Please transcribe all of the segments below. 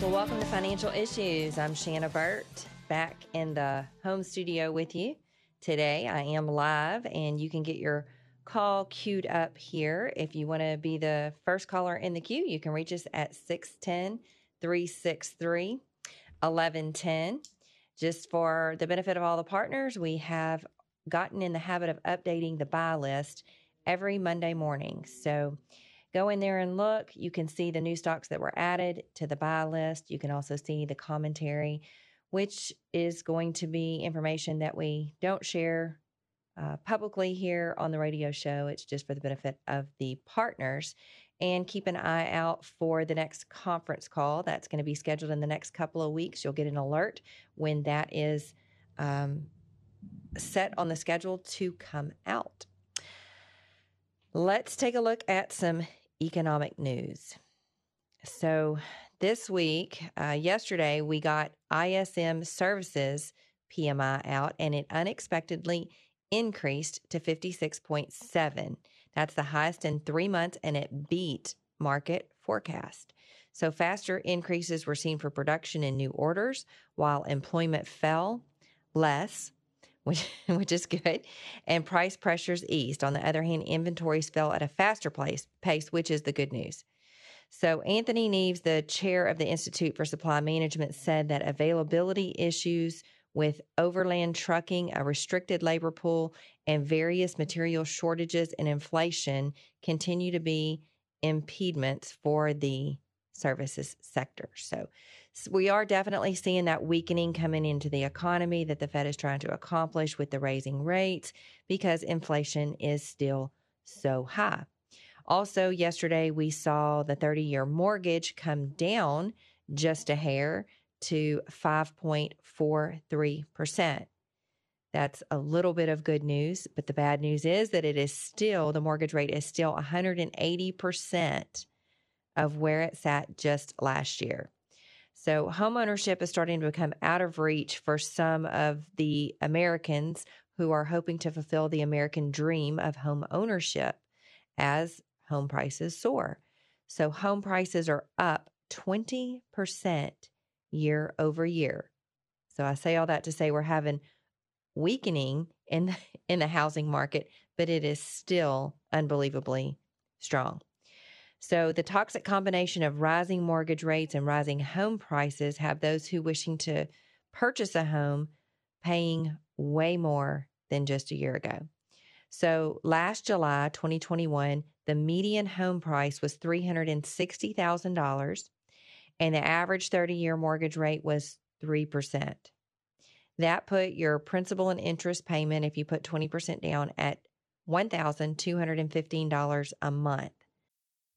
Well, welcome to Financial Issues. I'm Shanna Burt, back in the home studio with you. Today I am live, and you can get your call queued up here. If you want to be the first caller in the queue, you can reach us at 610 363 1110. Just for the benefit of all the partners, we have gotten in the habit of updating the buy list every Monday morning. So go in there and look. You can see the new stocks that were added to the buy list. You can also see the commentary, which is going to be information that we don't share uh, publicly here on the radio show. It's just for the benefit of the partners. And keep an eye out for the next conference call. That's going to be scheduled in the next couple of weeks. You'll get an alert when that is um, set on the schedule to come out. Let's take a look at some economic news. So, this week, uh, yesterday, we got ISM Services PMI out, and it unexpectedly increased to 56.7. That's the highest in three months, and it beat market forecast. So, faster increases were seen for production and new orders, while employment fell less, which, which is good, and price pressures eased. On the other hand, inventories fell at a faster place, pace, which is the good news. So, Anthony Nieves, the chair of the Institute for Supply Management, said that availability issues with overland trucking, a restricted labor pool, and various material shortages and inflation continue to be impediments for the services sector. So, we are definitely seeing that weakening coming into the economy that the Fed is trying to accomplish with the raising rates because inflation is still so high. Also, yesterday we saw the 30 year mortgage come down just a hair to 5.43%. That's a little bit of good news, but the bad news is that it is still, the mortgage rate is still 180% of where it sat just last year. So, home ownership is starting to become out of reach for some of the Americans who are hoping to fulfill the American dream of home ownership as home prices soar. So, home prices are up 20% year over year. So, I say all that to say we're having weakening in in the housing market, but it is still unbelievably strong. So, the toxic combination of rising mortgage rates and rising home prices have those who wishing to purchase a home paying way more than just a year ago. So, last July 2021, the median home price was $360,000 and the average 30 year mortgage rate was 3%. That put your principal and interest payment, if you put 20% down, at $1,215 a month.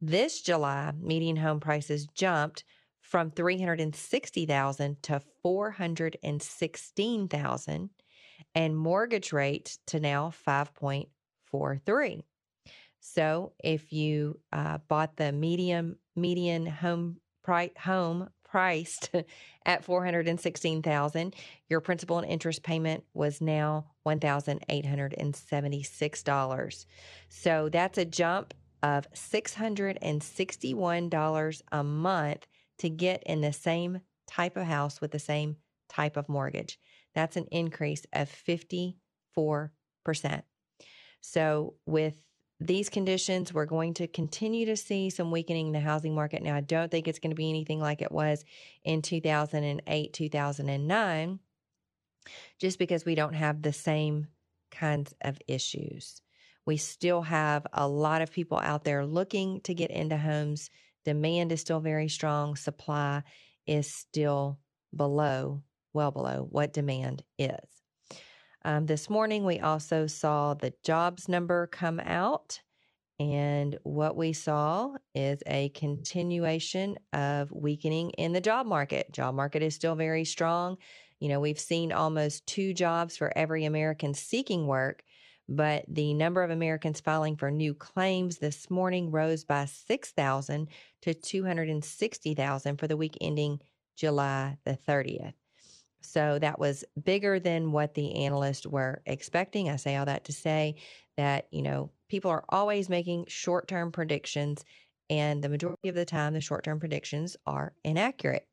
This July, median home prices jumped from 360,000 to 416,000 and mortgage rate to now 5.43. So, if you uh, bought the medium median home price home priced at 416,000, your principal and interest payment was now $1,876. So, that's a jump of $661 a month to get in the same type of house with the same type of mortgage. That's an increase of 54%. So, with these conditions, we're going to continue to see some weakening in the housing market. Now, I don't think it's going to be anything like it was in 2008, 2009, just because we don't have the same kinds of issues. We still have a lot of people out there looking to get into homes. Demand is still very strong. Supply is still below, well below what demand is. Um, this morning, we also saw the jobs number come out. And what we saw is a continuation of weakening in the job market. Job market is still very strong. You know, we've seen almost two jobs for every American seeking work, but the number of Americans filing for new claims this morning rose by 6,000 to 260,000 for the week ending July the 30th. So that was bigger than what the analysts were expecting. I say all that to say that, you know, people are always making short term predictions, and the majority of the time, the short term predictions are inaccurate.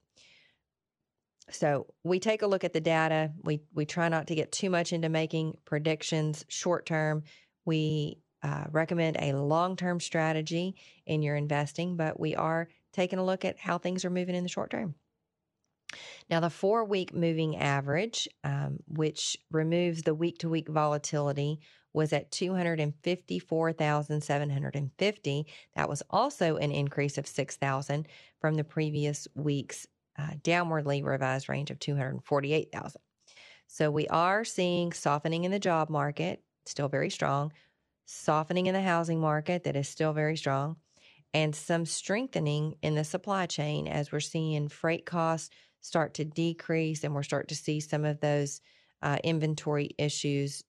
So we take a look at the data. We we try not to get too much into making predictions short term. We uh, recommend a long term strategy in your investing, but we are taking a look at how things are moving in the short term. Now, the four week moving average, um, which removes the week to week volatility, was at 254,750. That was also an increase of 6,000 from the previous week's uh, downwardly revised range of 248,000. So we are seeing softening in the job market, still very strong, softening in the housing market that is still very strong, and some strengthening in the supply chain as we're seeing freight costs start to decrease and we're starting to see some of those uh, inventory issues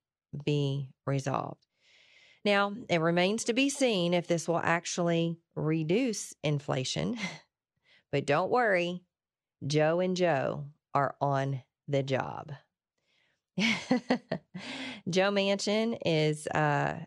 be resolved. Now, it remains to be seen if this will actually reduce inflation, but don't worry, Joe and Joe are on the job. Joe Manchin is uh,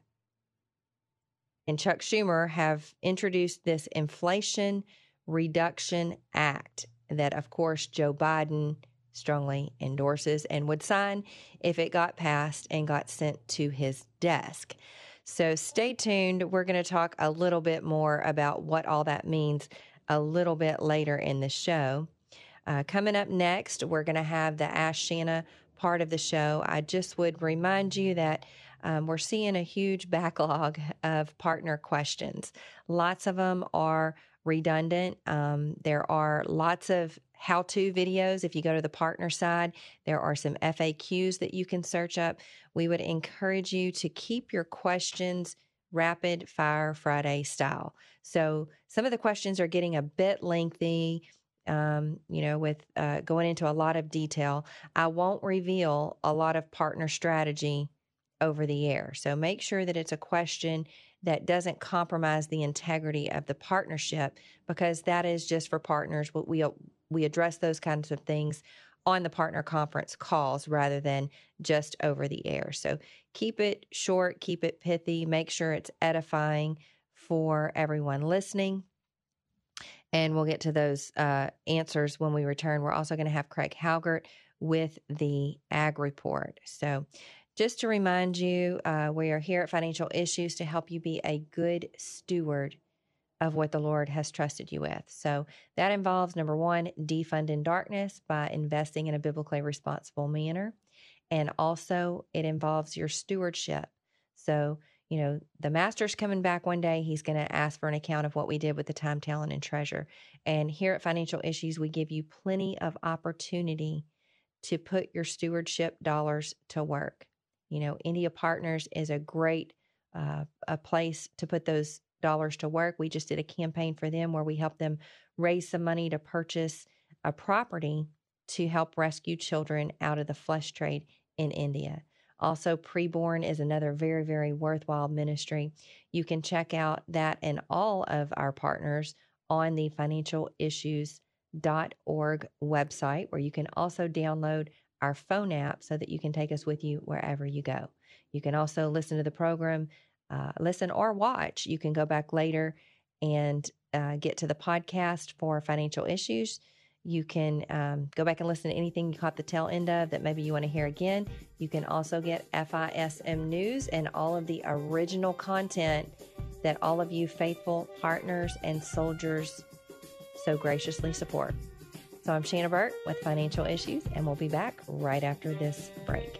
and Chuck Schumer have introduced this Inflation Reduction Act that, of course, Joe Biden strongly endorses and would sign if it got passed and got sent to his desk. So stay tuned. We're going to talk a little bit more about what all that means a little bit later in the show. Uh, coming up next, we're going to have the Ask Shanna part of the show. I just would remind you that um, we're seeing a huge backlog of partner questions. Lots of them are redundant. Um, there are lots of how to videos. If you go to the partner side, there are some FAQs that you can search up. We would encourage you to keep your questions rapid fire Friday style. So some of the questions are getting a bit lengthy um, you know, with uh, going into a lot of detail. I won't reveal a lot of partner strategy over the air. So make sure that it's a question that doesn't compromise the integrity of the partnership because that is just for partners. We we address those kinds of things on the partner conference calls rather than just over the air. So keep it short, keep it pithy, make sure it's edifying for everyone listening. And we'll get to those uh, answers when we return. We're also going to have Craig Halgert with the Ag Report. So, just to remind you, uh, we are here at Financial Issues to help you be a good steward of what the Lord has trusted you with. So that involves number one, defunding darkness by investing in a biblically responsible manner. And also, it involves your stewardship. So, you know, the master's coming back one day. He's going to ask for an account of what we did with the time, talent, and treasure. And here at Financial Issues, we give you plenty of opportunity to put your stewardship dollars to work. You know, India Partners is a great uh, a place to put those dollars to work. We just did a campaign for them where we helped them raise some money to purchase a property to help rescue children out of the flesh trade in India. Also, Preborn is another very, very worthwhile ministry. You can check out that and all of our partners on the financialissues.org website, where you can also download our phone app so that you can take us with you wherever you go. You can also listen to the program uh, listen or watch. You can go back later and uh, get to the podcast for financial issues. You can um, go back and listen to anything you caught the tail end of that maybe you want to hear again. You can also get FISM News and all of the original content that all of you faithful partners and soldiers so graciously support. So I'm Shanna Burt with Financial Issues, and we'll be back right after this break.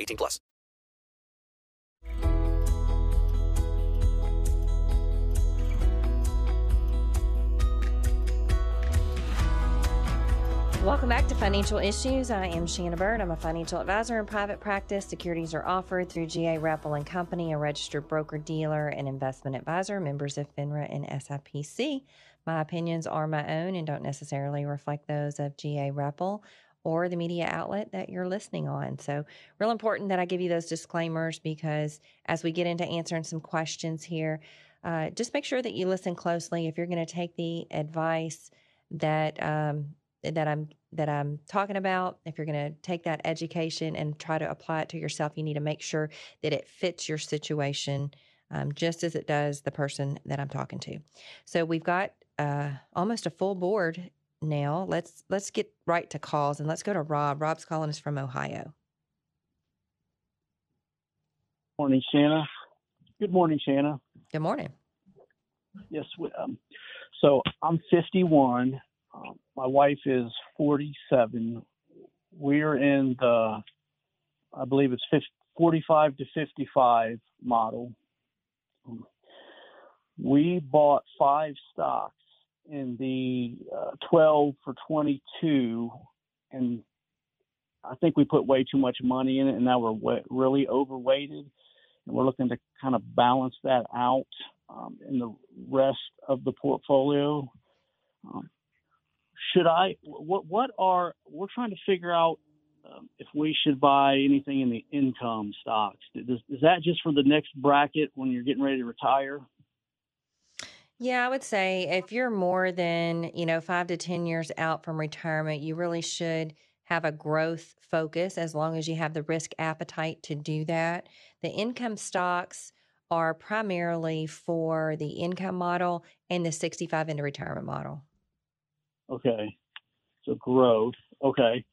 18 plus. Welcome back to Financial Issues. I am Shanna Burt. I'm a financial advisor in private practice. Securities are offered through GA Repple and Company, a registered broker dealer and investment advisor, members of FINRA and SIPC. My opinions are my own and don't necessarily reflect those of GA Repple or the media outlet that you're listening on. So, real important that I give you those disclaimers because as we get into answering some questions here, uh, just make sure that you listen closely. If you're going to take the advice that um, that I'm that I'm talking about, if you're going to take that education and try to apply it to yourself, you need to make sure that it fits your situation um, just as it does the person that I'm talking to. So we've got uh, almost a full board now. Let's let's get right to calls and let's go to Rob. Rob's calling us from Ohio. Morning, Shanna. Good morning, Shanna. Good morning. Yes. Um, so I'm 51. Um, my wife is 47. We're in the, I believe it's 50, 45 to 55 model. We bought five stocks in the uh, 12 for 22, and I think we put way too much money in it, and now we're really overweighted. And we're looking to kind of balance that out um, in the rest of the portfolio. Um, should I? What? What are? We're trying to figure out um, if we should buy anything in the income stocks. Is that just for the next bracket when you're getting ready to retire? Yeah, I would say if you're more than, you know, five to 10 years out from retirement, you really should have a growth focus as long as you have the risk appetite to do that. The income stocks are primarily for the income model and the 65 into retirement model. Okay. So growth. Okay.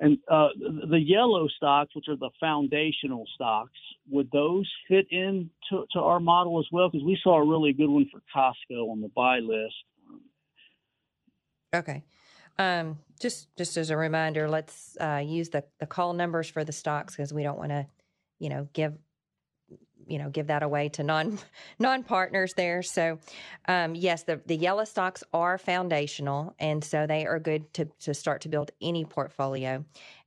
And uh, the yellow stocks, which are the foundational stocks, would those fit into to our model as well? Because we saw a really good one for Costco on the buy list. Okay. Um, just just as a reminder, let's uh, use the the call numbers for the stocks because we don't want to, you know, give you know give that away to non non partners there. So um, yes, the the yellow stocks are foundational, and so they are good to to start to build any portfolio.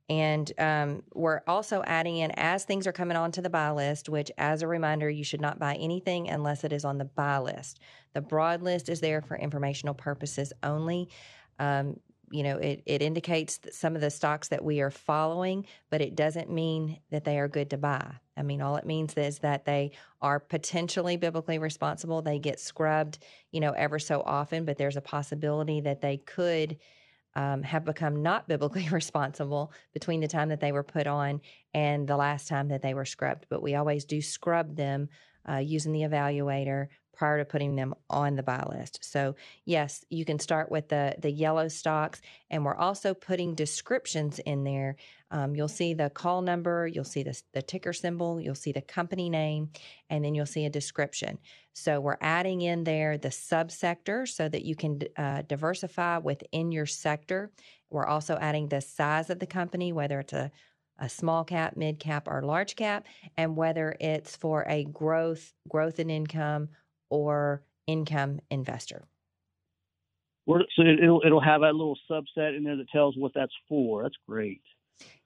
And um, we're also adding in as things are coming onto the buy list, which, as a reminder, you should not buy anything unless it is on the buy list. The broad list is there for informational purposes only. Um, you know, it, it indicates some of the stocks that we are following, but it doesn't mean that they are good to buy. I mean, all it means is that they are potentially biblically responsible. They get scrubbed, you know, ever so often, but there's a possibility that they could um, have become not biblically responsible between the time that they were put on and the last time that they were scrubbed. But we always do scrub them uh, using the evaluator prior to putting them on the buy list. So yes, you can start with the the yellow stocks, and we're also putting descriptions in there. Um, you'll see the call number, you'll see the, the ticker symbol, you'll see the company name, and then you'll see a description. So we're adding in there the subsector so that you can uh, diversify within your sector. We're also adding the size of the company, whether it's a a small cap, mid cap, or large cap, and whether it's for a growth, growth in income, or income investor. So it'll it'll have a little subset in there that tells what that's for. That's great.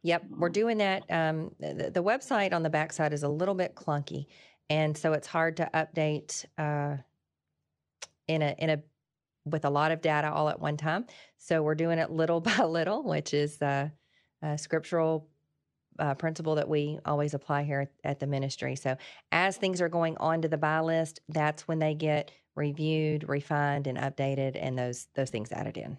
Yep, we're doing that. Um, the, the, website on the backside is a little bit clunky, and so it's hard to update uh, in a in a with a lot of data all at one time. So we're doing it little by little, which is uh, a scriptural uh, principle that we always apply here at, at the ministry. So as things are going onto the buy list, that's when they get reviewed, refined, and updated, and those those things added in.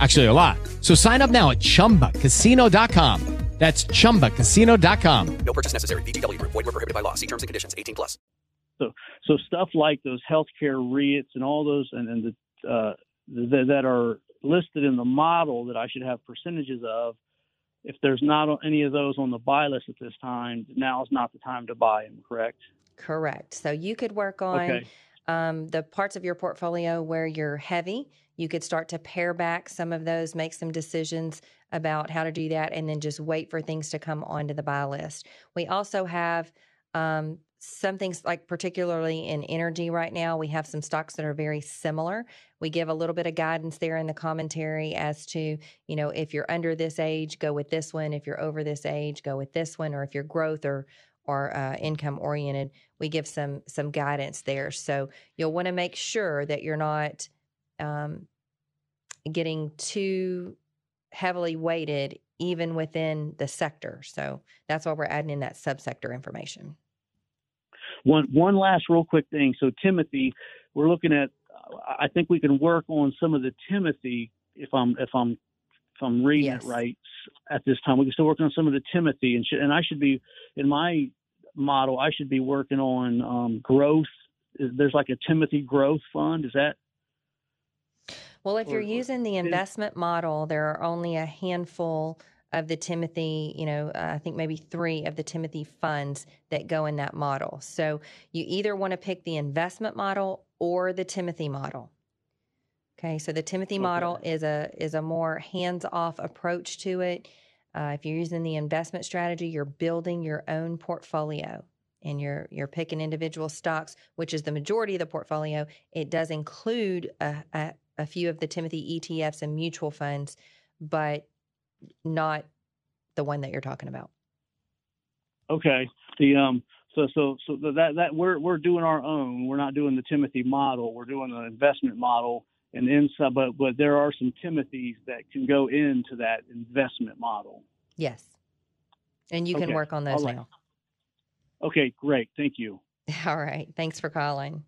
Actually, a lot. So sign up now at chumbacasino.com. That's chumbacasino.com. No purchase necessary. VGW Group. Void were prohibited by law. See terms and conditions. 18 plus. So, so stuff like those healthcare REITs and all those, and, and the, uh, the, that are listed in the model that I should have percentages of. If there's not any of those on the buy list at this time, now is not the time to buy them. Correct? Correct. So you could work on Okay. um, the parts of your portfolio where you're heavy. You could start to pare back some of those, make some decisions about how to do that, and then just wait for things to come onto the buy list. We also have um, some things like, particularly in energy right now, we have some stocks that are very similar. We give a little bit of guidance there in the commentary as to, you know, if you're under this age, go with this one. If you're over this age, go with this one. Or if you're growth or or uh, income oriented, we give some some guidance there. So you'll want to make sure that you're not um, getting too heavily weighted even within the sector. So that's why we're adding in that subsector information. One one last real quick thing. So Timothy, we're looking at. I think we can work on some of the Timothy if I'm if I'm if I'm reading Yes. it right at this time. We can still work on some of the Timothy and sh- and I should be in my model. I should be working on um, growth. There's like a Timothy growth fund. Is that Well, if you're Or- or- using the investment model, there are only a handful of the Timothy, you know, uh, I think maybe three of the Timothy funds that go in that model. So you either want to pick the investment model or the Timothy model. Okay, so the Timothy model is a is a more hands-off approach to it. Uh, if you're using the investment strategy, you're building your own portfolio and you're you're picking individual stocks, which is the majority of the portfolio. It does include a, a, a few of the Timothy ETFs and mutual funds, but not the one that you're talking about. okay? The um. So so so that that we're we're doing our own. We're not doing the Timothy model. We're doing the investment model. And inside, but but there are some Timothys that can go into that investment model. Yes, and you can Okay, work on those right. now. Okay, great. Thank you. All right. Thanks for calling.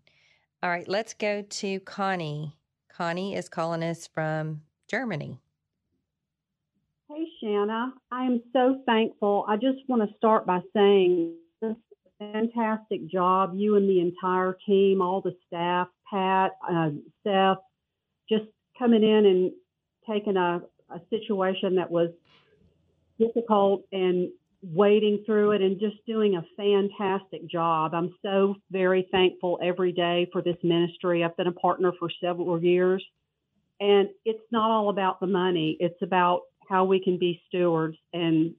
All right. Let's go to Connie. Connie is calling us from Germany. Hey, Shanna. I am so thankful. I just want to start by saying this fantastic job. You and the entire team, all the staff, Pat, uh, Seth, just coming in and taking a, a situation that was difficult and wading through it and just doing a fantastic job. I'm so very thankful every day for this ministry. I've been a partner for several years. And it's not all about the money. It's about how we can be stewards and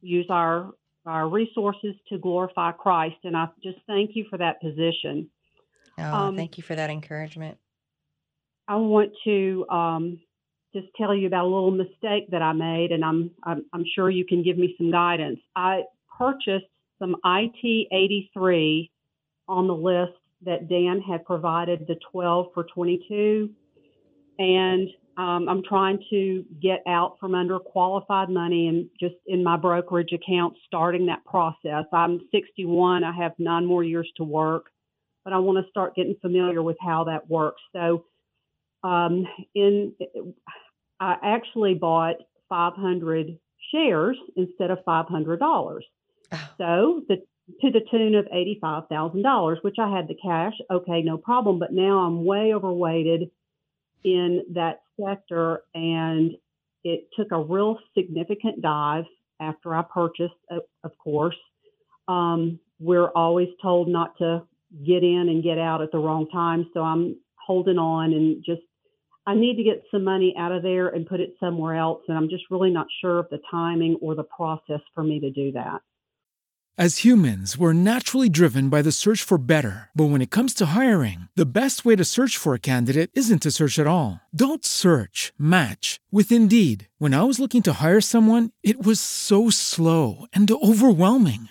use our our resources to glorify Christ. And I just thank you for that position. Oh, Um, thank you for that encouragement. I want to um, just tell you about a little mistake that I made, and I'm, I'm I'm sure you can give me some guidance. I purchased some IT83 on the list that Dan had provided, the 12 for 22, and um, I'm trying to get out from under qualified money and just in my brokerage account, starting that process. I'm 61. I have nine more years to work, but I want to start getting familiar with how that works. So um, in I actually bought 500 shares instead of $500. So the to the tune of $85,000, which I had the cash. Okay, no problem. But now I'm way overweighted in that sector, and it took a real significant dive after I purchased, of, of course. Um, we're always told not to get in and get out at the wrong time. So I'm holding on and just, I need to get some money out of there and put it somewhere else. And I'm just really not sure of the timing or the process for me to do that. As humans, we're naturally driven by the search for better. But when it comes to hiring, the best way to search for a candidate isn't to search at all. Don't search, match with Indeed. When I was looking to hire someone, it was so slow and overwhelming.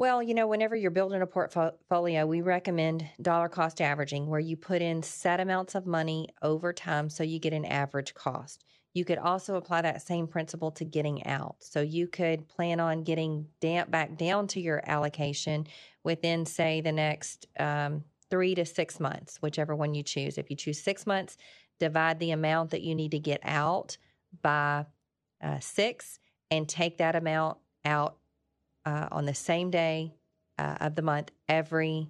Well, you know, whenever you're building a portfolio, we recommend dollar cost averaging, where you put in set amounts of money over time so you get an average cost. You could also apply that same principle to getting out. So you could plan on getting damp back down to your allocation within, say, the next um, three to six months, whichever one you choose. If you choose six months, divide the amount that you need to get out by uh, six and take that amount out uh, on the same day uh, of the month every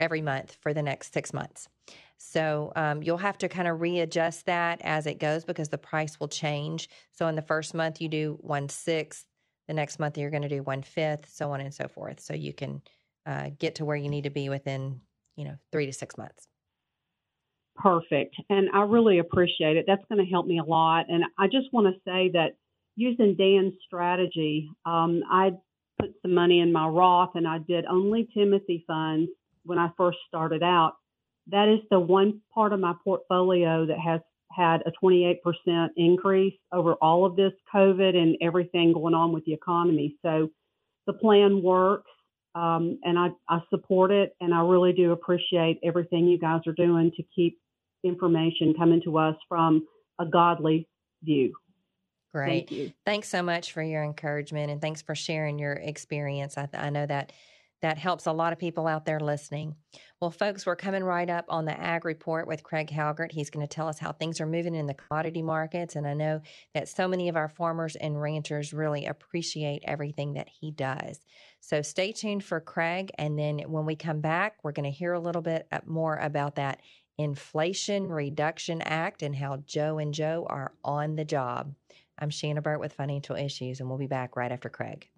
every month for the next six months. So um, you'll have to kind of readjust that as it goes because the price will change. So in the first month you do one sixth, the next month you're going to do one fifth, so on and so forth. So you can uh, get to where you need to be within you know three to six months. Perfect, and I really appreciate it. That's going to help me a lot. And I just want to say that using Dan's strategy, um, I put some money in my Roth and I did only Timothy funds when I first started out. That is the one part of my portfolio that has had a 28% increase over all of this COVID and everything going on with the economy. So the plan works um, and I, I support it and I really do appreciate everything you guys are doing to keep information coming to us from a godly view. Great. Thank Thanks so much for your encouragement and thanks for sharing your experience. I, I know that that helps a lot of people out there listening. Well, folks, we're coming right up on the Ag Report with Craig Halgert. He's going to tell us how things are moving in the commodity markets. And I know that so many of our farmers and ranchers really appreciate everything that he does. So stay tuned for Craig. And then when we come back, we're going to hear a little bit uh, more about that Inflation Reduction Act and how Joe and Joe are on the job. I'm Shanna Burt with Financial Issues, and we'll be back right after Craig.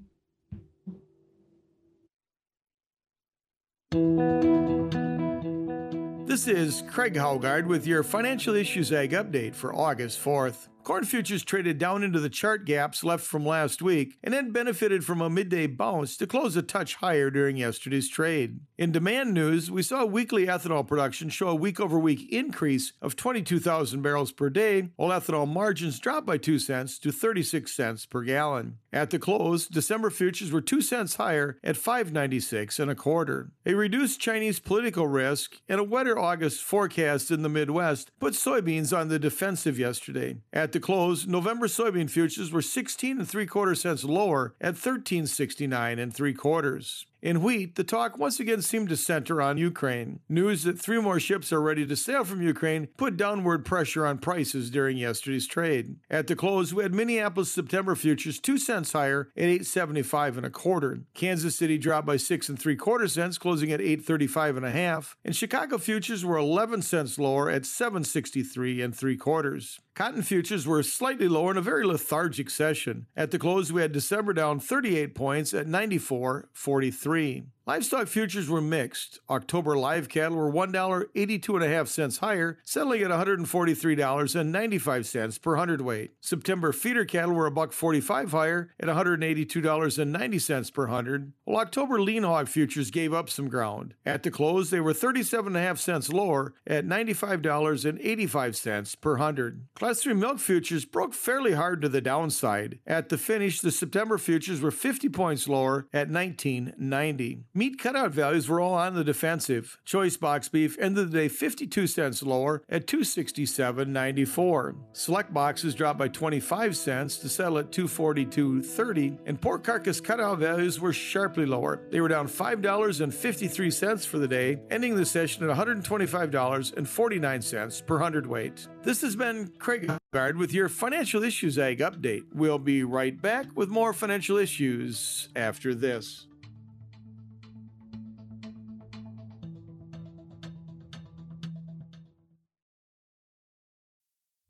This is Craig Haugard with your Financial Issues Ag update for August 4th. Corn futures traded down into the chart gaps left from last week and then benefited from a midday bounce to close a touch higher during yesterday's trade. In demand news, we saw weekly ethanol production show a week over week increase of 22,000 barrels per day, while ethanol margins dropped by 2 cents to 36 cents per gallon. At the close, December futures were 2 cents higher at 5.96 and a quarter. A reduced Chinese political risk and a wetter August forecast in the Midwest put soybeans on the defensive yesterday. At the close, November soybean futures were 16 and 3 quarter cents lower at 13.69 and 3 quarters. In wheat, the talk once again seemed to center on Ukraine. News that three more ships are ready to sail from Ukraine put downward pressure on prices during yesterday's trade. At the close, we had Minneapolis September futures 2 cents higher at 8.75 and a quarter. Kansas City dropped by 6 and 3 quarter cents, closing at 8.35 and a half. And Chicago futures were 11 cents lower at 7.63 and 3 quarters. Cotton futures were slightly lower in a very lethargic session. At the close, we had December down 38 points at 94.43. Livestock futures were mixed. October live cattle were $1.82.5 higher, settling at $143.95 per hundredweight. September feeder cattle were $1.45 higher at $182.90 per hundred, while October lean hog futures gave up some ground. At the close, they were 37.5 cents lower at $95.85 per hundred. Class 3 milk futures broke fairly hard to the downside. At the finish, the September futures were 50 points lower at 19.90. Meat cutout values were all on the defensive. Choice box beef ended the day 52 cents lower at 267.94. Select boxes dropped by 25 cents to settle at 242.30, and pork carcass cutout values were sharply lower. They were down $5.53 for the day, ending the session at $125.49 per hundredweight. This has been Craig Guard with your financial issues ag update. We'll be right back with more financial issues after this.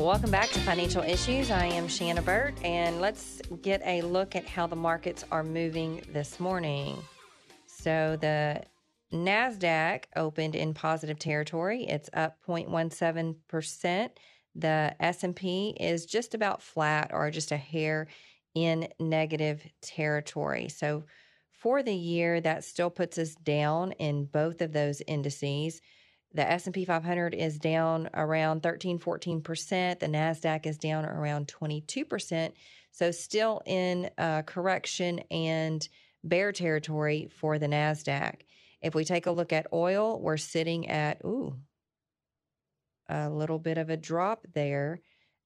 Well, welcome back to Financial Issues. I am Shanna Burt, and let's get a look at how the markets are moving this morning. So the NASDAQ opened in positive territory. It's up 0.17%. The S&P is just about flat or just a hair in negative territory. So for the year that still puts us down in both of those indices. The S&P 500 is down around 13 14%, the Nasdaq is down around 22%, so still in uh, correction and bear territory for the Nasdaq. If we take a look at oil, we're sitting at ooh a little bit of a drop there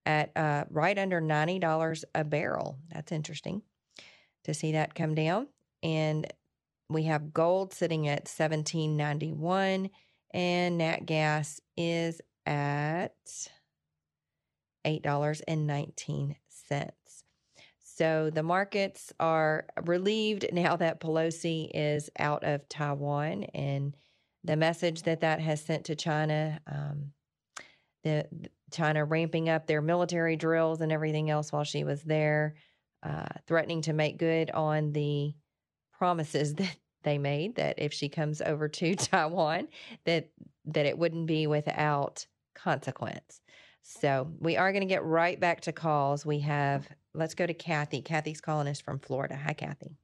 at uh, right under $90 a barrel. That's interesting to see that come down. And we have gold sitting at 1791 and nat gas is at $8.19. So the markets are relieved now that Pelosi is out of Taiwan and the message that that has sent to China, um, the, China ramping up their military drills and everything else while she was there, uh, threatening to make good on the promises that they made that if she comes over to Taiwan, that that it wouldn't be without consequence. So we are going to get right back to calls. We have let's go to Kathy. Kathy's calling us from Florida. Hi, Kathy.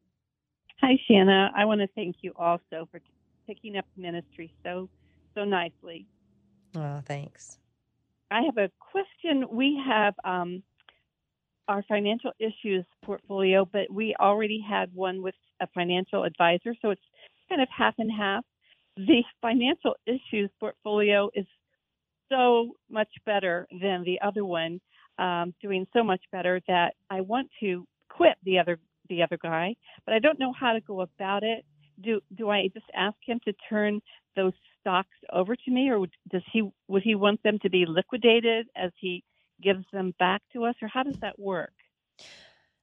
Hi, Shanna. I want to thank you also for picking up ministry so so nicely. Oh, thanks. I have a question. We have um, our financial issues portfolio, but we already had one with a financial advisor, so it's kind of half and half. The financial issues portfolio is so much better than the other one, um, doing so much better that I want to quit the other the other guy, but I don't know how to go about it. do do I just ask him to turn those stocks over to me, or does he would he want them to be liquidated as he gives them back to us, or how does that work?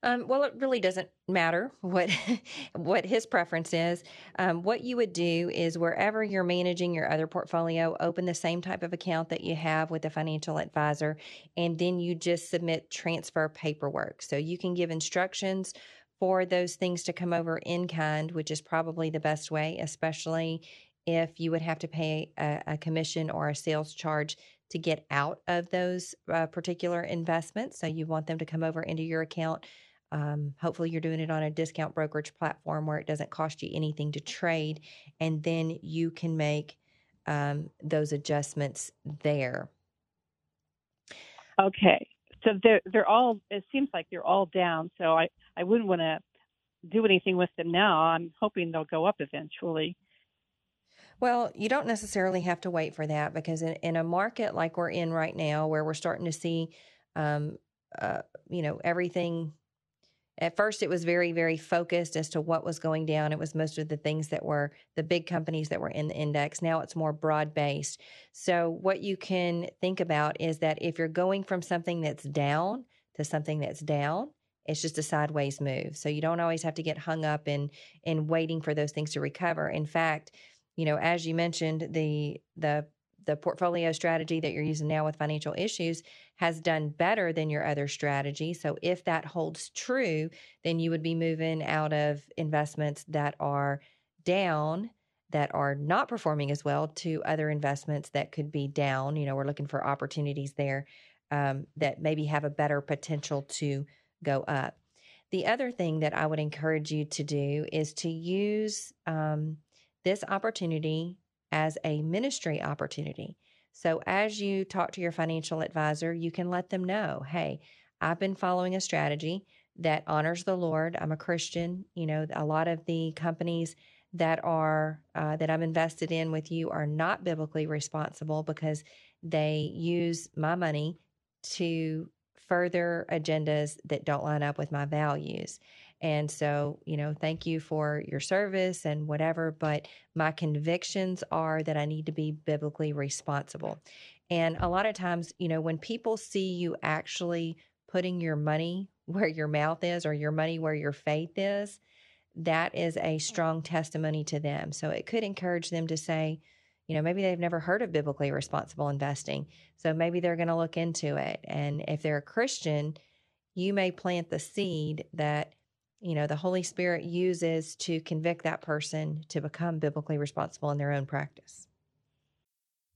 Um, well, it really doesn't matter what what his preference is. Um, what you would do is wherever you're managing your other portfolio, open the same type of account that you have with a financial advisor, and then you just submit transfer paperwork. So you can give instructions for those things to come over in kind, which is probably the best way, especially if you would have to pay a, a commission or a sales charge to get out of those uh, particular investments. So you want them to come over into your account um, hopefully, you're doing it on a discount brokerage platform where it doesn't cost you anything to trade, and then you can make um, those adjustments there. Okay, so they're they're all. It seems like they're all down. So I I wouldn't want to do anything with them now. I'm hoping they'll go up eventually. Well, you don't necessarily have to wait for that because in, in a market like we're in right now, where we're starting to see, um, uh, you know, everything at first, it was very, very focused as to what was going down. It was most of the things that were the big companies that were in the index. Now it's more broad based. So, what you can think about is that if you're going from something that's down to something that's down, it's just a sideways move. So, you don't always have to get hung up in in waiting for those things to recover. In fact, you know, as you mentioned, the the the portfolio strategy that you're using now with financial issues has done better than your other strategy. So if that holds true, then you would be moving out of investments that are down that are not performing as well to other investments that could be down. You know, we're looking for opportunities there um, that maybe have a better potential to go up. The other thing that I would encourage you to do is to use um, this opportunity as a ministry opportunity. So, as you talk to your financial advisor, you can let them know hey, I've been following a strategy that honors the Lord. I'm a Christian. You know, a lot of the companies that are uh, that I'm invested in with you are not biblically responsible because they use my money to further agendas that don't line up with my values. And so, you know, thank you for your service and whatever, but my convictions are that I need to be biblically responsible. And a lot of times, you know, when people see you actually putting your money where your mouth is or your money where your faith is, that is a mm. strong testimony to them. So it could encourage them to say, you know, maybe they've never heard of biblically responsible investing. So maybe they're going to look into it. And if they're a Christian, you may plant the seed that you know, the Holy Spirit uses to convict that person to become biblically responsible in their own practice.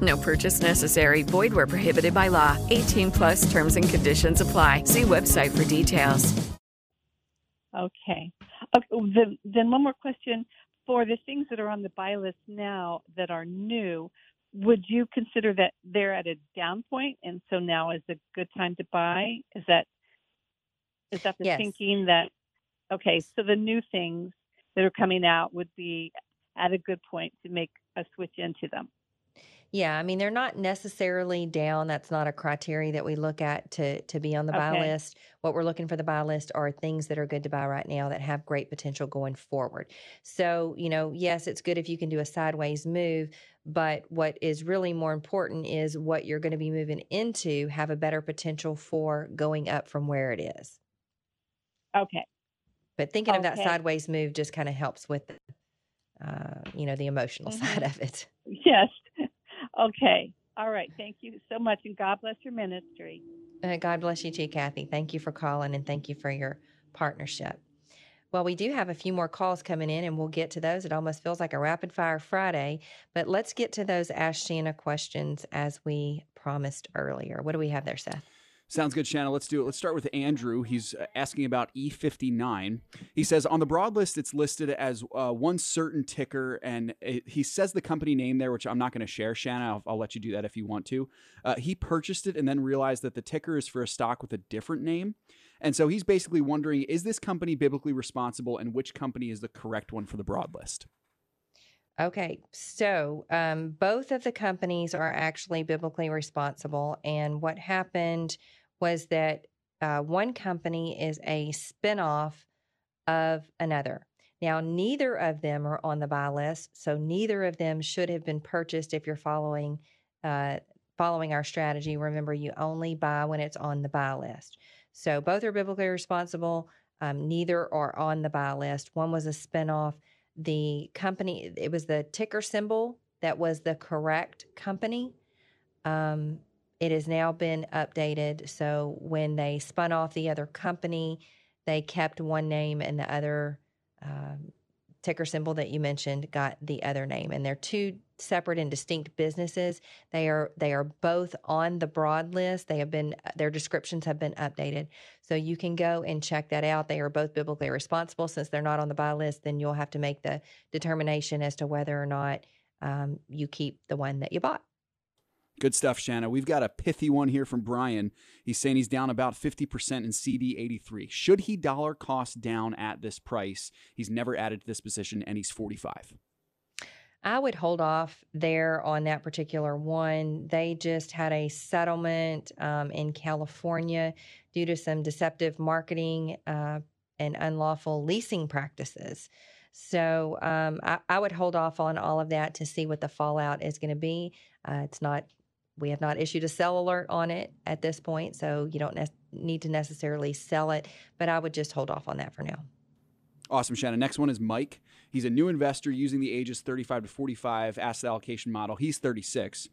No purchase necessary. Void where prohibited by law. 18 plus terms and conditions apply. See website for details. Okay. okay then, then one more question. For the things that are on the buy list now that are new, would you consider that they're at a down point and so now is a good time to buy? Is that is that the Yes. thinking that okay, so the new things that are coming out would be at a good point to make a switch into them. Yeah, I mean they're not necessarily down. That's not a criteria that we look at to to be on the buy Okay. list. What we're looking for the buy list are things that are good to buy right now that have great potential going forward. So, you know, yes, it's good if you can do a sideways move, but what is really more important is what you're going to be moving into have a better potential for going up from where it is. Okay. But thinking of that sideways move just kind of helps with, uh, you know, the emotional side Mhm. of it. Yes. Okay. All right. Thank you so much and God bless your ministry. Uh, God bless you too, Kathy. Thank you for calling and thank you for your partnership. Well, we do have a few more calls coming in and we'll get to those. It almost feels like a rapid fire Friday, but let's get to those Ask Shanna questions as we promised earlier. What do we have there, Seth? Sounds good, Shanna. Let's do it. Let's start with Andrew. He's uh, asking about E59. He says on the broad list, it's listed as uh, one certain ticker, and it, he says the company name there, which I'm not going to share, Shanna. I'll, I'll let you do that if you want to. Uh, he purchased it and then realized that the ticker is for a stock with a different name. And so he's basically wondering is this company biblically responsible, and which company is the correct one for the broad list? Okay, so um, both of the companies are actually biblically responsible. And what happened was that uh, one company is a spinoff of another. Now, neither of them are on the buy list, so neither of them should have been purchased if you're following uh, following our strategy. Remember, you only buy when it's on the buy list. So both are biblically responsible. Um, neither are on the buy list. One was a spinoff. The company, it was the ticker symbol that was the correct company. Um, it has now been updated. So when they spun off the other company, they kept one name and the other um, ticker symbol that you mentioned got the other name. And they're two separate and distinct businesses. They are they are both on the broad list. They have been their descriptions have been updated. So you can go and check that out. They are both biblically responsible. Since they're not on the buy list, then you'll have to make the determination as to whether or not um, you keep the one that you bought. Good stuff, Shanna. We've got a pithy one here from Brian. He's saying he's down about 50% in CD83. Should he dollar cost down at this price? He's never added to this position and he's 45. I would hold off there on that particular one. They just had a settlement um, in California due to some deceptive marketing uh, and unlawful leasing practices. So um, I, I would hold off on all of that to see what the fallout is going to be. Uh, it's not, we have not issued a sell alert on it at this point, so you don't ne- need to necessarily sell it, but I would just hold off on that for now. Awesome, Shanna. Next one is Mike. He's a new investor using the ages 35 to 45 asset allocation model. He's 36.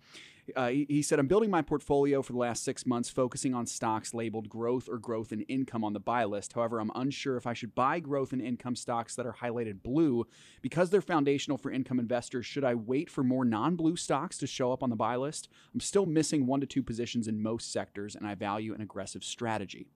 Uh, he, said, I'm building my portfolio for the last six months, focusing on stocks labeled growth or growth and income on the buy list. However, I'm unsure if I should buy growth and income stocks that are highlighted blue because they're foundational for income investors. Should I wait for more non blue stocks to show up on the buy list? I'm still missing one to two positions in most sectors, and I value an aggressive strategy.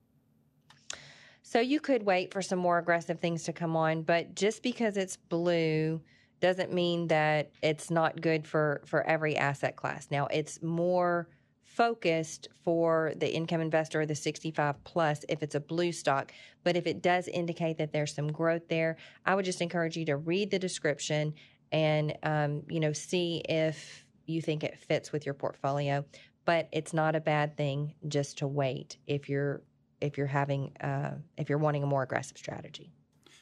So you could wait for some more aggressive things to come on, but just because it's blue doesn't mean that it's not good for for every asset class. Now, it's more focused for the income investor or the 65 plus if it's a blue stock, but if it does indicate that there's some growth there, I would just encourage you to read the description and um, you know see if you think it fits with your portfolio. But it's not a bad thing just to wait if you're if you're having uh, if you're wanting a more aggressive strategy.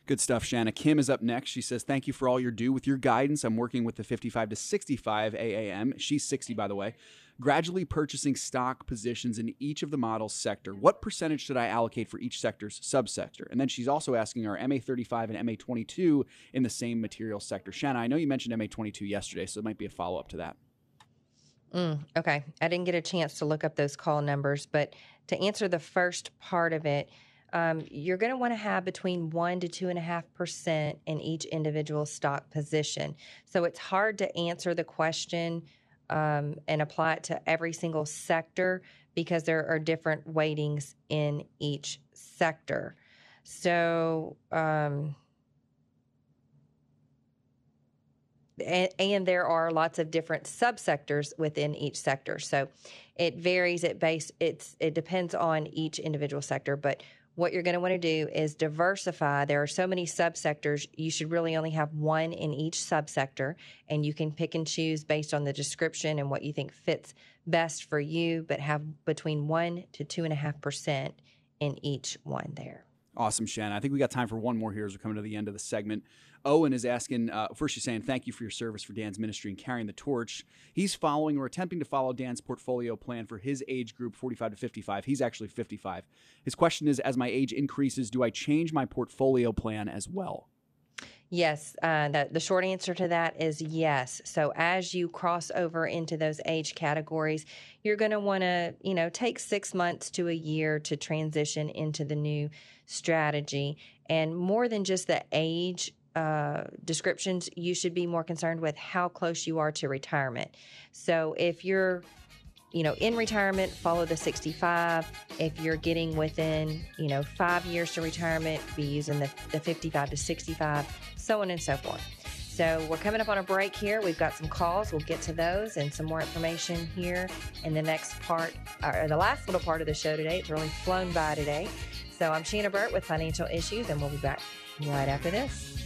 Good stuff, Shanna. Kim is up next. She says, Thank you for all your due with your guidance. I'm working with the 55 to 65 AAM. She's 60, by the way. Gradually purchasing stock positions in each of the models sector. What percentage should I allocate for each sector's subsector? And then she's also asking are MA35 and MA22 in the same material sector? Shanna, I know you mentioned MA22 yesterday, so it might be a follow up to that. Mm, okay. I didn't get a chance to look up those call numbers, but to answer the first part of it, um, you're going to want to have between one to two and a half percent in each individual stock position. So it's hard to answer the question um, and apply it to every single sector because there are different weightings in each sector. So, um, and, and, there are lots of different subsectors within each sector. So it varies. It base it's it depends on each individual sector. But what you're going to want to do is diversify. There are so many subsectors. You should really only have one in each subsector, and you can pick and choose based on the description and what you think fits best for you. But have between one to two and a half percent in each one there. Awesome, Shanna. I think we got time for one more here as we're coming to the end of the segment. Owen is asking, uh, first, she's saying, Thank you for your service for Dan's ministry and carrying the torch. He's following or attempting to follow Dan's portfolio plan for his age group, 45 to 55. He's actually 55. His question is As my age increases, do I change my portfolio plan as well? Yes, uh, the, the short answer to that is yes. So as you cross over into those age categories, you're going to want to, you know, take six months to a year to transition into the new strategy. And more than just the age uh, descriptions, you should be more concerned with how close you are to retirement. So if you're you know, in retirement, follow the 65. If you're getting within, you know, five years to retirement, be using the, the 55 to 65, so on and so forth. So we're coming up on a break here. We've got some calls. We'll get to those and some more information here in the next part, or the last little part of the show today. It's really flown by today. So I'm Shanna Burt with Financial Issues, and we'll be back right after this.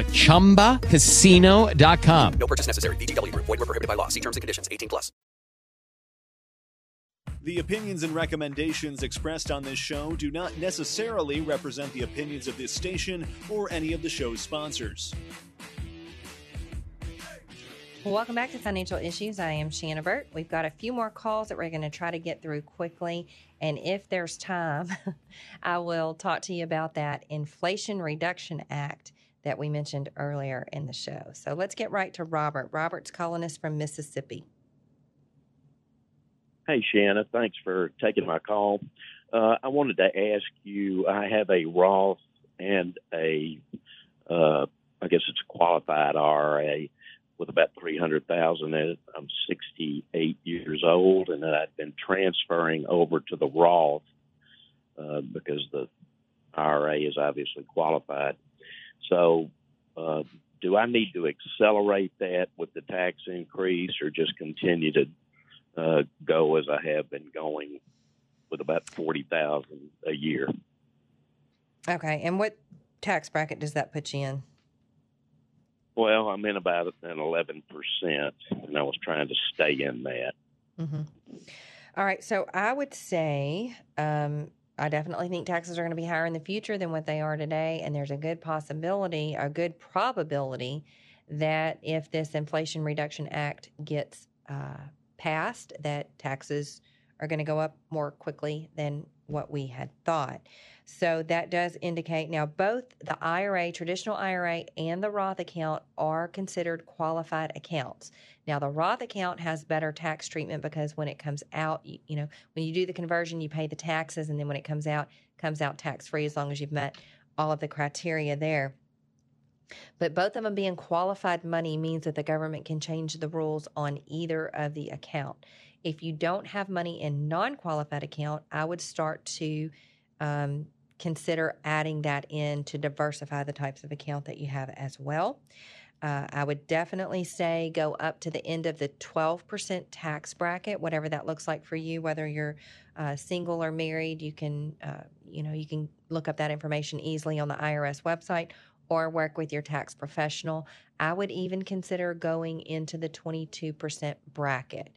at ChumbaCasino.com. No purchase necessary. VGW. Void were prohibited by law. See terms and conditions. 18 plus. The opinions and recommendations expressed on this show do not necessarily represent the opinions of this station or any of the show's sponsors. Welcome back to Financial Issues. I am Shanna Burt. We've got a few more calls that we're going to try to get through quickly. And if there's time, I will talk to you about that Inflation Reduction Act that we mentioned earlier in the show. So let's get right to Robert. Robert's calling us from Mississippi. Hey, Shanna. Thanks for taking my call. Uh, I wanted to ask you I have a Roth and a, uh, I guess it's a qualified IRA with about 300,000 in it. I'm 68 years old, and I've been transferring over to the Roth uh, because the IRA is obviously qualified. So, uh, do I need to accelerate that with the tax increase, or just continue to uh, go as I have been going with about 40,000 a year? Okay, and what tax bracket does that put you in? Well, I'm in about an 11%, and I was trying to stay in that. Mm-hmm. All right. So I would say um, I definitely think taxes are going to be higher in the future than what they are today. And there's a good possibility, a good probability that if this Inflation Reduction Act gets uh, passed, that taxes are going to go up more quickly than what we had thought. So that does indicate now both the IRA, traditional IRA, and the Roth account are considered qualified accounts. Now the Roth account has better tax treatment because when it comes out, you, you know, when you do the conversion, you pay the taxes, and then when it comes out, comes out tax free as long as you've met all of the criteria there. But both of them being qualified money means that the government can change the rules on either of the account. If you don't have money in non-qualified account, I would start to um, consider adding that in to diversify the types of account that you have as well. Uh, I would definitely say go up to the end of the 12% tax bracket, whatever that looks like for you, whether you're uh, single or married. You can, uh, you know, you can look up that information easily on the IRS website or work with your tax professional. I would even consider going into the 22% bracket.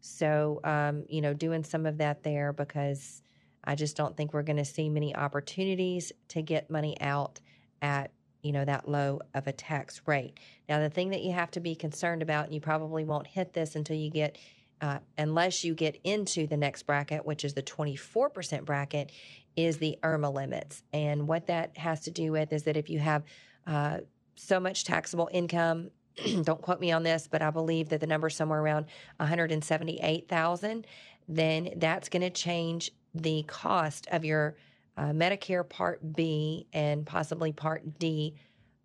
So, um, you know, doing some of that there because I just don't think we're going to see many opportunities to get money out at you know that low of a tax rate. Now, the thing that you have to be concerned about, and you probably won't hit this until you get, uh, unless you get into the next bracket, which is the 24% bracket, is the IRMAA limits. And what that has to do with is that if you have uh, so much taxable income, don't quote me on this, but I believe that the number is somewhere around 178,000, then that's going to change the cost of your uh, Medicare Part B and possibly Part D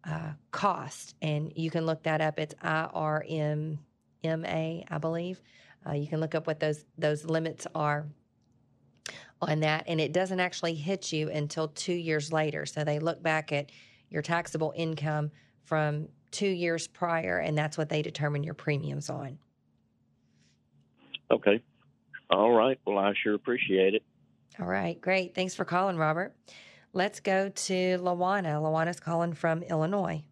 uh, cost. And you can look that up. It's IRMAA, I believe. Uh, you can look up what those those limits are on that, and it doesn't actually hit you until two years later. So they look back at your taxable income from two years prior, and that's what they determine your premiums on. Okay. All right. Well, I sure appreciate it. All right, great. Thanks for calling, Robert. Let's go to Lawana. Lawana's calling from Illinois.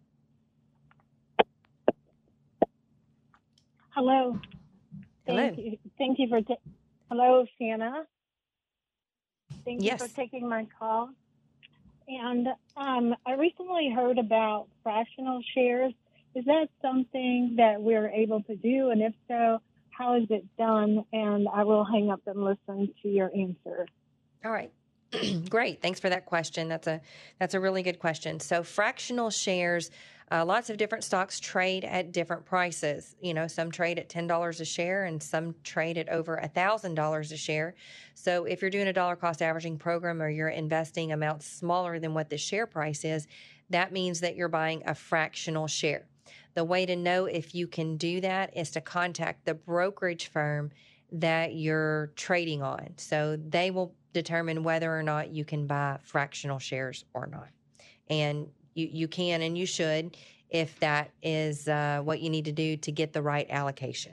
Hello. Hello. Thank you. Thank you for. Ta- Hello, Shanna. Thank Yes. you for taking my call. And um, I recently heard about fractional shares. Is that something that we're able to do? And if so, how is it done? And I will hang up and listen to your answer. All right. Great. Thanks for that question. That's a that's a really good question. So fractional shares, uh, lots of different stocks trade at different prices. You know, some trade at ten dollars a share, and some trade at over a thousand dollars a share. So if you're doing a dollar cost averaging program, or you're investing amounts smaller than what the share price is, that means that you're buying a fractional share. The way to know if you can do that is to contact the brokerage firm that you're trading on. So they will determine whether or not you can buy fractional shares or not. And you, you can and you should if that is uh, what you need to do to get the right allocation.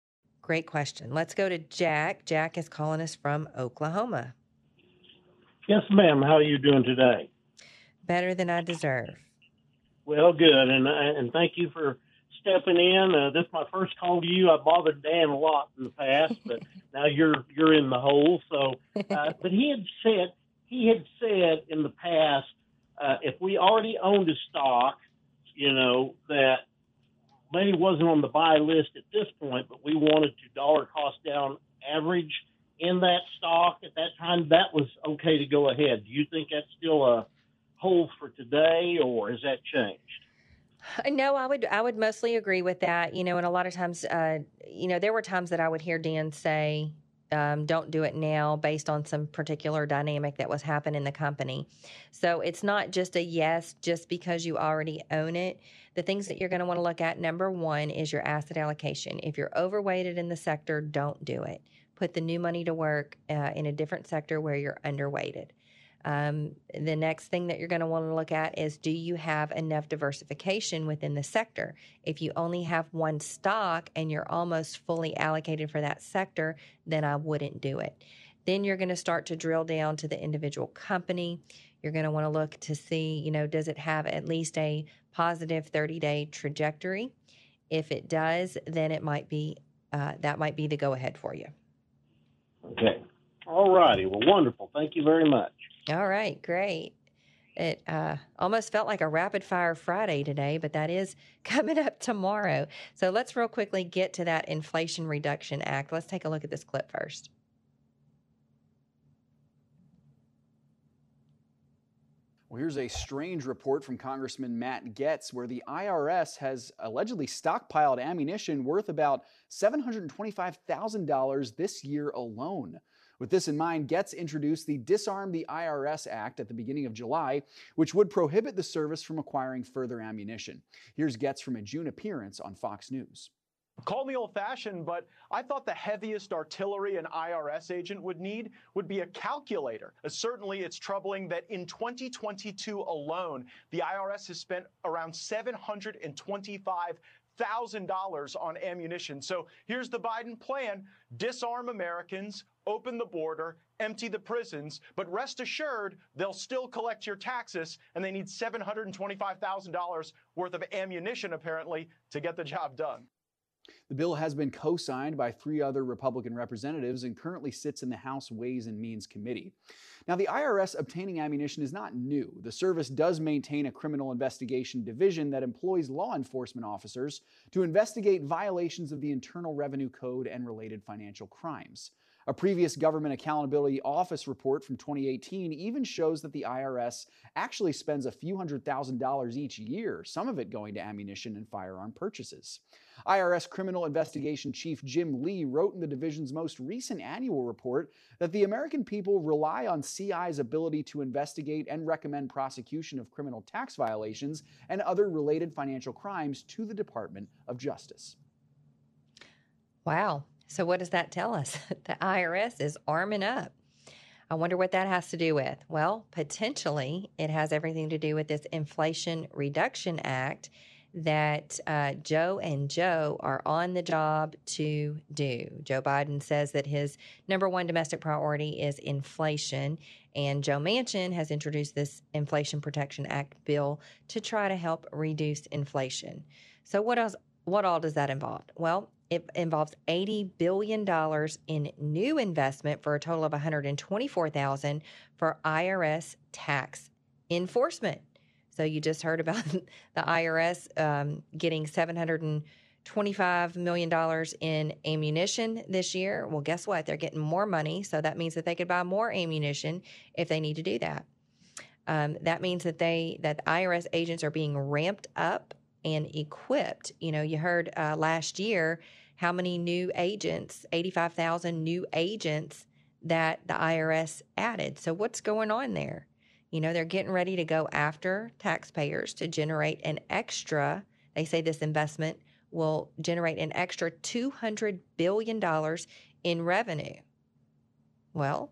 Great question. Let's go to Jack. Jack is calling us from Oklahoma. Yes, ma'am. How are you doing today? Better than I deserve. Well, good, and and thank you for stepping in. Uh, this is my first call to you. I bothered Dan a lot in the past, but now you're you're in the hole. So, uh, but he had said he had said in the past uh, if we already owned a stock, you know, that maybe wasn't on the buy list at this point, but we wanted to dollar cost down average in that stock at that time, that was okay to go ahead. Do you think that's still a hold for today, or has that changed? No, I would I would mostly agree with that. You know, and a lot of times, uh, you know, there were times that I would hear Dan say, um, "Don't do it now," based on some particular dynamic that was happening in the company. So it's not just a yes just because you already own it. The things that you're going to want to look at number one is your asset allocation. If you're overweighted in the sector, don't do it. Put the new money to work uh, in a different sector where you're underweighted. Um, the next thing that you're going to want to look at is do you have enough diversification within the sector? If you only have one stock and you're almost fully allocated for that sector, then I wouldn't do it. Then you're going to start to drill down to the individual company. You're going to want to look to see, you know, does it have at least a positive 30 day trajectory? If it does, then it might be uh, that might be the go ahead for you. Okay. All righty. Well, wonderful. Thank you very much. All right, great. It uh, almost felt like a rapid fire Friday today, but that is coming up tomorrow. So let's real quickly get to that Inflation Reduction Act. Let's take a look at this clip first. Well, here's a strange report from Congressman Matt Gaetz where the IRS has allegedly stockpiled ammunition worth about $725,000 this year alone. With this in mind, Gaetz introduced the Disarm the IRS Act at the beginning of July, which would prohibit the service from acquiring further ammunition. Here's Gaetz from a June appearance on Fox News. Call me old fashioned, but I thought the heaviest artillery an IRS agent would need would be a calculator. Uh, certainly, it's troubling that in 2022 alone, the IRS has spent around $725,000 on ammunition. So here's the Biden plan disarm Americans, open the border, empty the prisons, but rest assured they'll still collect your taxes, and they need $725,000 worth of ammunition, apparently, to get the job done. The bill has been co signed by three other Republican representatives and currently sits in the House Ways and Means Committee. Now, the IRS obtaining ammunition is not new. The service does maintain a criminal investigation division that employs law enforcement officers to investigate violations of the Internal Revenue Code and related financial crimes. A previous Government Accountability Office report from 2018 even shows that the IRS actually spends a few hundred thousand dollars each year, some of it going to ammunition and firearm purchases. IRS Criminal Investigation Chief Jim Lee wrote in the division's most recent annual report that the American people rely on CI's ability to investigate and recommend prosecution of criminal tax violations and other related financial crimes to the Department of Justice. Wow. So, what does that tell us? the IRS is arming up. I wonder what that has to do with. Well, potentially it has everything to do with this Inflation Reduction Act that uh, Joe and Joe are on the job to do. Joe Biden says that his number one domestic priority is inflation, and Joe Manchin has introduced this Inflation Protection Act bill to try to help reduce inflation. So, what else? What all does that involve? Well, it involves $80 billion in new investment for a total of 124,000 for IRS tax enforcement. So you just heard about the IRS um, getting $725 million in ammunition this year. Well, guess what? They're getting more money. So that means that they could buy more ammunition if they need to do that. Um, that means that they that the IRS agents are being ramped up and equipped. You know, you heard uh, last year how many new agents, 85,000 new agents that the IRS added. So, what's going on there? You know, they're getting ready to go after taxpayers to generate an extra, they say this investment will generate an extra $200 billion in revenue. Well,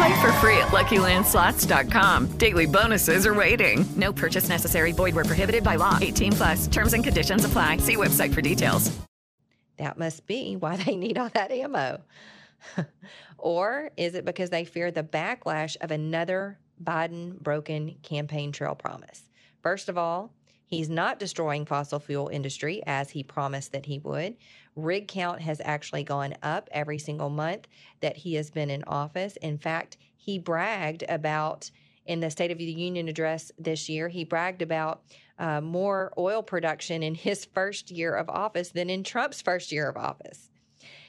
Play for free at LuckyLandSlots.com. Daily bonuses are waiting. No purchase necessary. Void where prohibited by law. 18 plus. Terms and conditions apply. See website for details. That must be why they need all that ammo. or is it because they fear the backlash of another Biden broken campaign trail promise? First of all, he's not destroying fossil fuel industry as he promised that he would. Rig count has actually gone up every single month that he has been in office. In fact, he bragged about in the State of the Union address this year, he bragged about uh, more oil production in his first year of office than in Trump's first year of office.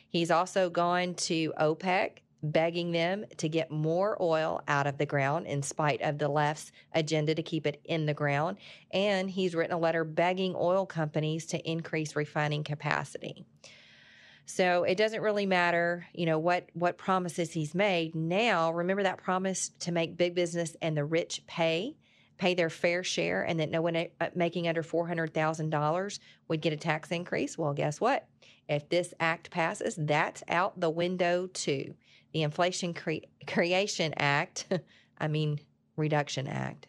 He's also gone to OPEC, begging them to get more oil out of the ground in spite of the left's agenda to keep it in the ground. And he's written a letter begging oil companies to increase refining capacity. So it doesn't really matter, you know, what what promises he's made. Now, remember that promise to make big business and the rich pay, pay their fair share, and that no one uh, making under four hundred thousand dollars would get a tax increase. Well, guess what? If this act passes, that's out the window too. The Inflation Cre- Creation Act, I mean Reduction Act,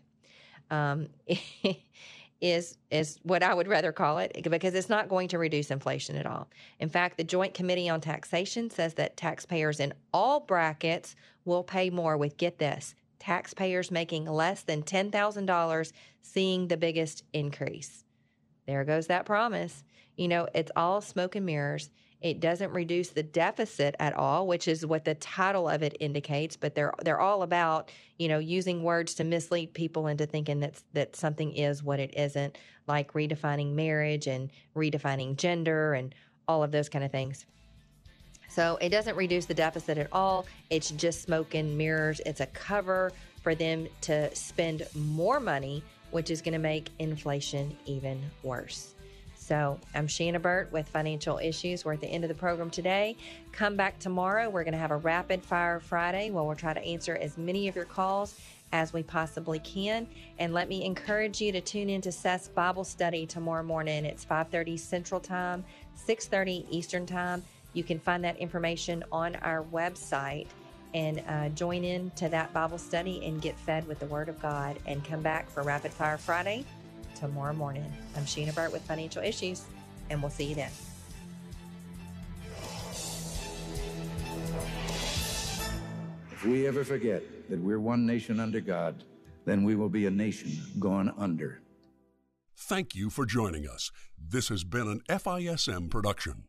um, is is what I would rather call it because it's not going to reduce inflation at all. In fact, the Joint Committee on Taxation says that taxpayers in all brackets will pay more with get this taxpayers making less than $10,000 seeing the biggest increase. There goes that promise. You know, it's all smoke and mirrors. It doesn't reduce the deficit at all, which is what the title of it indicates. But they're they're all about you know using words to mislead people into thinking that that something is what it isn't, like redefining marriage and redefining gender and all of those kind of things. So it doesn't reduce the deficit at all. It's just smoke and mirrors. It's a cover for them to spend more money, which is going to make inflation even worse. So I'm Shanna Burt with Financial Issues. We're at the end of the program today. Come back tomorrow. We're going to have a rapid fire Friday where we'll try to answer as many of your calls as we possibly can. And let me encourage you to tune into Seth's Bible study tomorrow morning. It's 5:30 Central Time, 6:30 Eastern Time. You can find that information on our website and uh, join in to that Bible study and get fed with the Word of God and come back for Rapid Fire Friday tomorrow morning. I'm Shanna Burt with Financial Issues, and we'll see you then. If we ever forget that we're one nation under God, then we will be a nation gone under. Thank you for joining us. This has been an FISM production.